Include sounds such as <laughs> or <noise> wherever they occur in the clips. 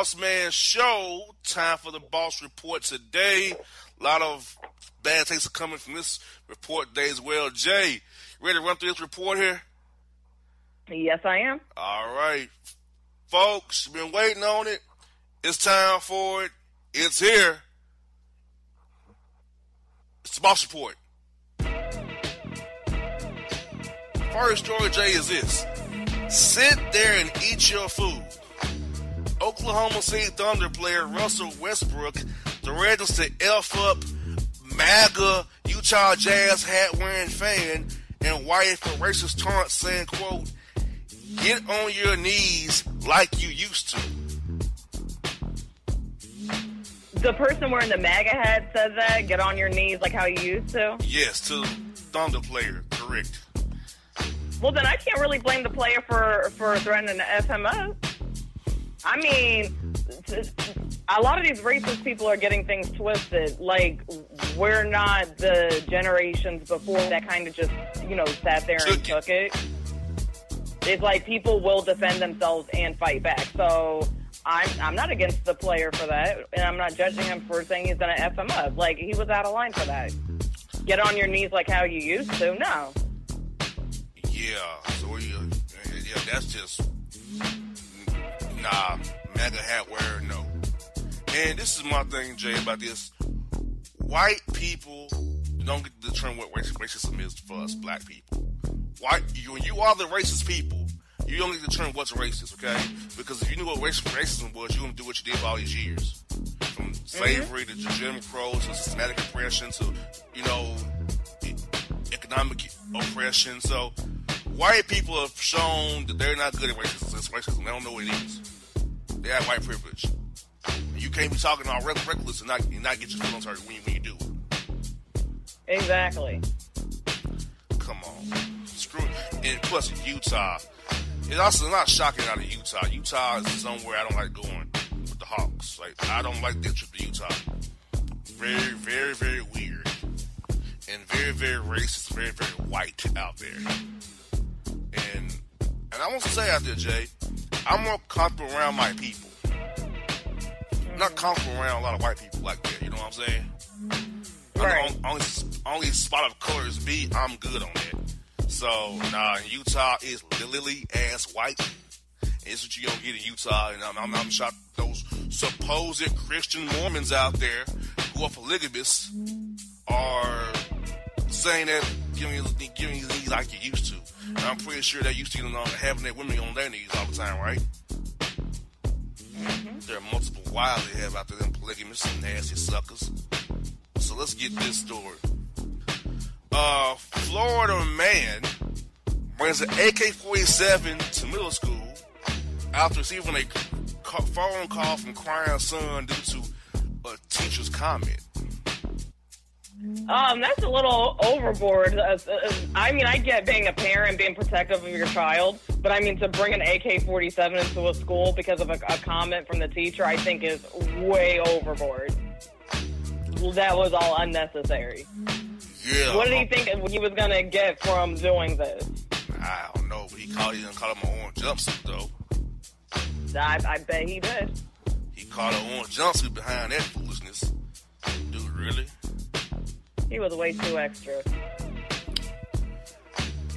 Boss Man Show. Time for the Boss Report today. A lot of bad takes are coming from this report today as well. Jay, ready to run through this report here? Yes, I am. All right, folks, been waiting on it. It's time for it. It's here. It's the Boss Report. First story, Jay, is this: sit there and eat your food. Oklahoma City Thunder player Russell Westbrook threatens to F up MAGA Utah Jazz hat wearing fan and wired for racist taunts saying, quote, get on your knees like you used to. The person wearing the MAGA hat said that. Get on your knees like how you used to. Yes, to Thunder player, correct. Well, then I can't really blame the player for for threatening to F him up. I mean, a lot of these racist people are getting things twisted. Like we're not the generations before that kind of just you know sat there and Took it. It's like people will defend themselves and fight back. So I'm I'm not against the player for that, and I'm not judging him for saying he's going to f him up. Like he was out of line for that. Get on your knees like how you used to. No. Yeah. So you, yeah, that's just nah. MAGA hat wearer, no. And this is my thing, Jay, about this. White people don't get to determine what racism is for us, black people. White, you, when you are the racist people, you don't get to determine what's racist, okay? Because if you knew what racism was, you wouldn't do what you did for all these years. From slavery mm-hmm. to Jim Crow to systematic oppression to, you know, economic oppression. So, white people have shown that they're not good at racism. racism. They don't know what it is. They have white privilege. You can't be talking all reckless and not, and not get your feelings hurt when you, when you do Exactly. Come on. Screw it. And plus, Utah. It's also not shocking out of Utah. Utah is somewhere I don't like going with the Hawks. Like, I don't like that trip to Utah. Very, very, very weird. And very, very racist, very, very white out there. I want to say out there, Jay, I'm more comfortable around my people. I'm not comfortable around a lot of white people like that. You know what I'm saying? Right. Only, only spot of color is me. I'm good on that. So, nah, Utah is lily ass white. It's what you gonna get in Utah, and I'm, I'm, I'm shocked those supposed Christian Mormons out there who are polygamists are saying that giving you giving you knees like you used to. And I'm pretty sure they're used to you know, having their women on their knees all the time, right? Mm-hmm. There are multiple wives they have out there, them polygamists and nasty suckers. So let's get this story. Uh, Florida man brings an AK-47 to middle school after receiving a phone call from crying son due to a teacher's comment. Um, that's a little overboard. Uh, uh, I mean, I get being a parent, being protective of your child, but I mean to bring an AK-47 into a school because of a, a comment from the teacher, I think is way overboard. That was all unnecessary. Yeah. What did he think he was gonna get from doing this? I don't know, but he called he didn't call him an orange jumpsuit though. I, I bet he did. He called an orange jumpsuit behind that foolishness. Dude, really? He was way too extra.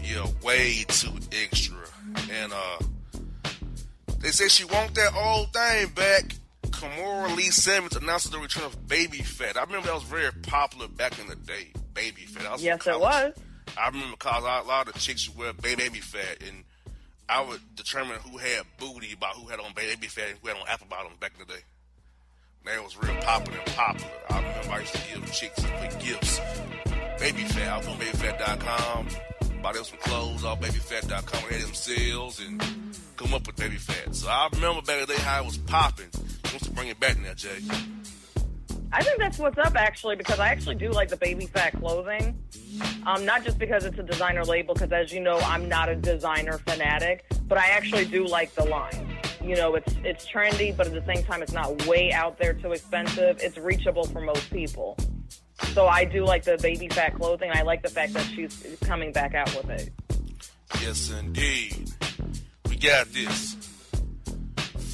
Yeah, way too extra. And uh they say she want that old thing back. Kimora Lee Simmons announces the return of Baby Phat. I remember that was very popular back in the day. Baby Phat. yes, it was. I remember because a lot of chicks would wear Baby Phat, and I would determine who had booty by who had on Baby Phat and who had on apple bottoms back in the day. That was real popular and popular. I remember I used to give chicks for gifts. Baby Phat, I was on babyphat.com. Bought them some clothes off babyphat.com. They had them sales and come up with Baby Phat. So I remember back in the day how it was popping. Wants to bring it back now, Jay. I think that's what's up actually because I actually do like the Baby Phat clothing. Um, not just because it's a designer label, because as you know, I'm not a designer fanatic, but I actually do like the line. You know, it's it's trendy, but at the same time, it's not way out there too expensive. It's reachable for most people. So I do like the Baby Phat clothing. I like the fact that she's coming back out with it. Yes, indeed. We got this.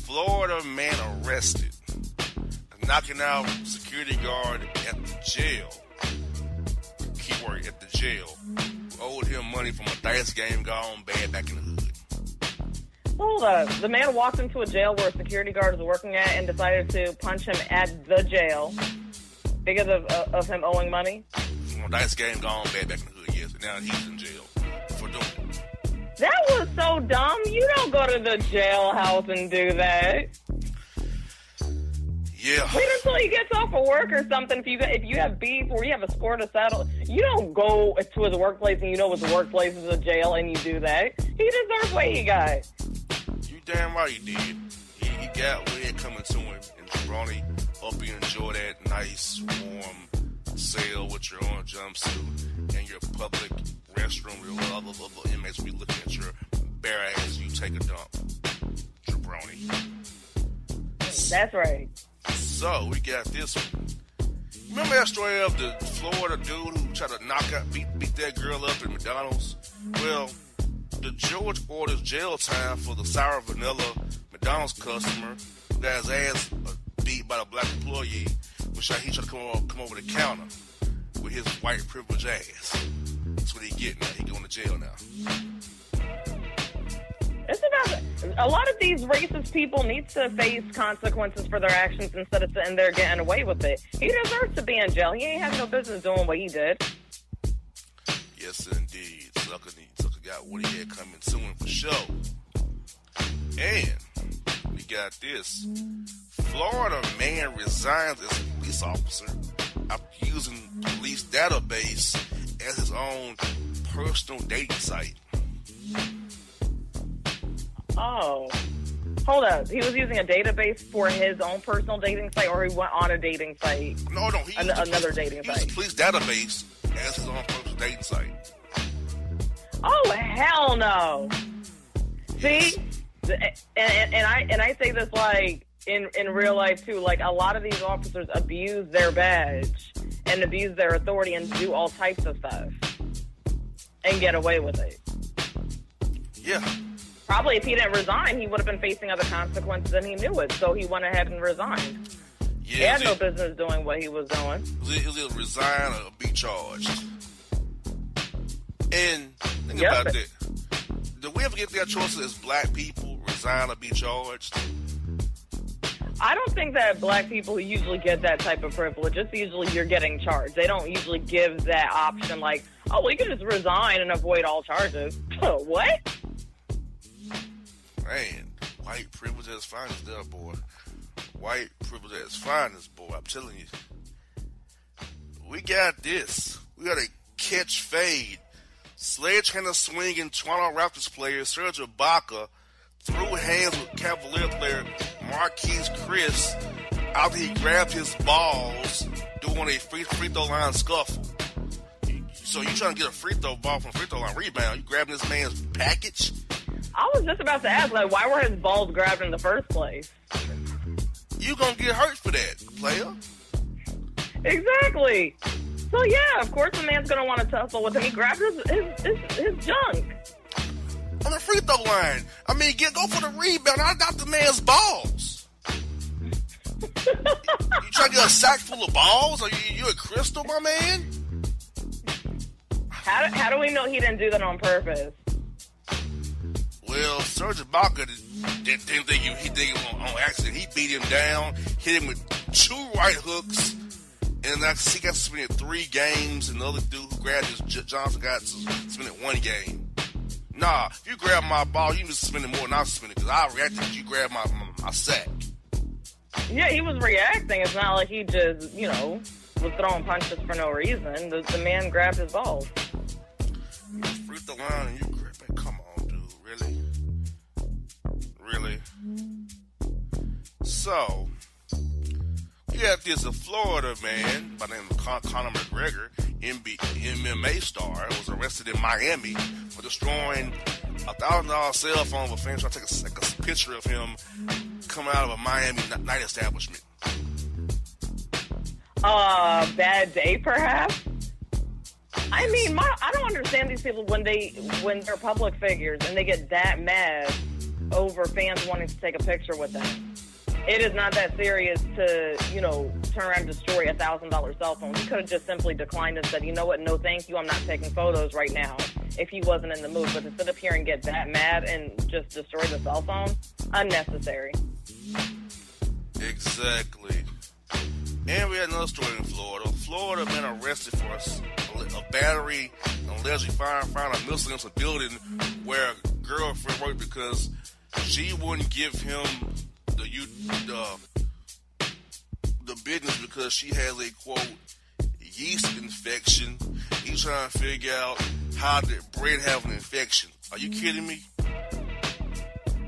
Florida man arrested, knocking out security guard at the jail. Keyword at the jail. Owed him money from a dice game gone bad back in the hood. Hold up. The man walked into a jail where a security guard was working at and decided to punch him at the jail because of, uh, of him owing money. From a game gone bad back in the hood, yes. Now he's in jail for doing it. That was so dumb. You don't go to the jailhouse and do that. Yeah. Wait until he gets off of work or something. If you if you have beef or you have a score to settle, you don't go to his workplace and you know his workplace is a jail and you do that. He deserves what he got. Damn right he did. He, he got it coming to him. And Jabroni, hope you enjoy that nice warm sail with your orange jumpsuit and your public restroom where other, other inmates be looking at your bare ass you take a dump. Jabroni. That's right. So we got this one. Remember that story of the Florida dude who tried to knock out, beat, beat that girl up at McDonald's? Well, the George orders jail time for the sour vanilla McDonald's customer who got his ass uh, beat by the black employee when he tried to come over, come over the counter with his white privilege ass. That's what he getting now. He going to jail now. It's about a lot of these racist people need to face consequences for their actions instead of sitting there getting away with it. He deserves to be in jail. He ain't have no business doing what he did. Yes, indeed. Sucker, sucker got what he had coming soon for sure. And we got this. Florida man resigns as a police officer after using police database as his own personal dating site. Oh. Hold up. He was using a database for his own personal dating site, or he went on a dating site? No, no. He An- another dating he site. Police database as his own personal dating site. Oh hell no! See, and, and, and I and I say this like in in real life too. Like a lot of these officers abuse their badge and abuse their authority and do all types of stuff and get away with it. Yeah. Probably if he didn't resign, he would have been facing other consequences and he knew it. So he went ahead and resigned. Yeah. He had no business doing what he was doing. it was, it was resign or be charged. And think Yep. about that. Do we ever get that choice as black people, resign or be charged? I don't think that black people usually get that type of privilege. It's usually you're getting charged. They don't usually give that option like, oh, well, you can just resign and avoid all charges. <laughs> what? Man, white privilege is finest there, boy. White privilege is finest, boy. I'm telling you. We got this. We got a catch fade. Sledgehammer swinging Toronto Raptors player Serge Ibaka threw hands with Cavalier player Marquese Chriss after he grabbed his balls doing a free free throw line scuffle. So you trying to get a free throw ball from free throw line rebound? You grabbing this man's package? I was just about to ask, like, why were his balls grabbed in the first place? You gonna get hurt for that, player. Exactly. So yeah, of course the man's gonna want to tussle with him. He grabbed his his, his, his junk. On the free throw line. I mean, get go for the rebound. I got the man's balls. <laughs> you trying to get a sack full of balls? Are you, you a crystal, my man? How do, how do we know he didn't do that on purpose? Well, Serge Ibaka did- didn't, think you, he did it on, on accident. He beat him down, hit him with two right hooks, and I see he got suspended three games, and the other dude who grabbed his Johnson got suspended one game. Nah, if you grab my ball, you just to suspend it more than I suspended because I reacted you grabbed my, my, my sack. Yeah, he was reacting. It's not like he just, you know, was throwing punches for no reason. The, the man grabbed his balls. Free throw line and you grab it. Come on, dude. Really? Really? So, you have this Florida man by the name of Con- Conor McGregor, MB- MMA star, was arrested in Miami for destroying a thousand dollar cell phone with fans trying to take a, take a picture of him coming out of a Miami night establishment. Uh, bad day, perhaps. I mean, my, I don't understand these people when they when they're public figures and they get that mad over fans wanting to take a picture with them. It is not that serious to you know turn around and destroy a thousand dollar cell phone. He could have just simply declined and said, you know what, no, thank you, I'm not taking photos right now. If he wasn't in the mood, but to sit up here and get that mad and just destroy the cell phone, unnecessary. Exactly. And we had another story in Florida. Florida man arrested for a battery and allegedly firing, firing a missile in a building where a girlfriend worked because she wouldn't give him the you the the business because she has a quote yeast infection. He's trying to figure out how did bread have an infection. Are you kidding me?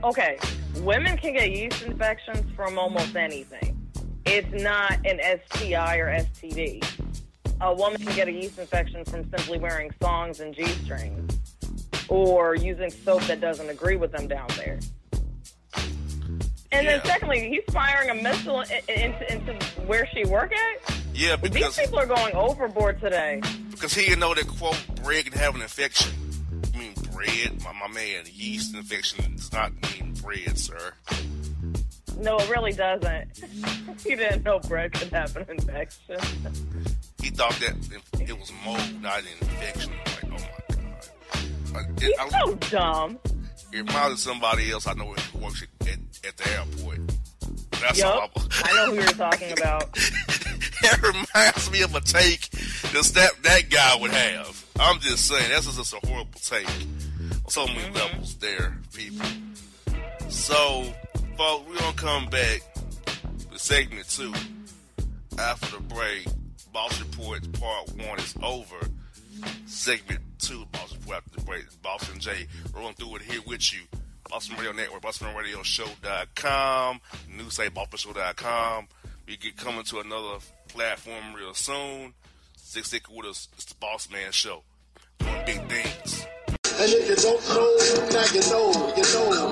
Okay, women can get yeast infections from almost anything. It's not an STI or STD. A woman can get a yeast infection from simply wearing songs and G strings or using soap that doesn't agree with them down there. And then, secondly, he's firing a missile into, into where she work at. Yeah, but These people are going overboard today. because he didn't know that quote bread can have an infection. I mean bread. My, my man, yeast infection does not mean bread, sir. No, it really doesn't. <laughs> he didn't know bread could have an infection. He thought that it was mold, not an infection. Like, oh my god. Like, He's I, so dumb. it reminds somebody else I know who works at, at, the airport. That's Yup. all. I know who you're talking about. <laughs> it reminds me of a take that that, that guy would have. I'm just saying, that's just a horrible take on so many mm-hmm. levels there, people. So, folks, we're going to come back to segment two after the break. Boss Report Part 1 is over. Segment 2, Boss Report after the break. Boss and Jay through it here with you. Bossman Radio Network, BostonRadioShow.com, NewsSiteBostonShow.com. We get coming to another platform real soon. Stick stick with us. It's the Boss Man Show. Doing big things. And if you don't know, now you know, you know.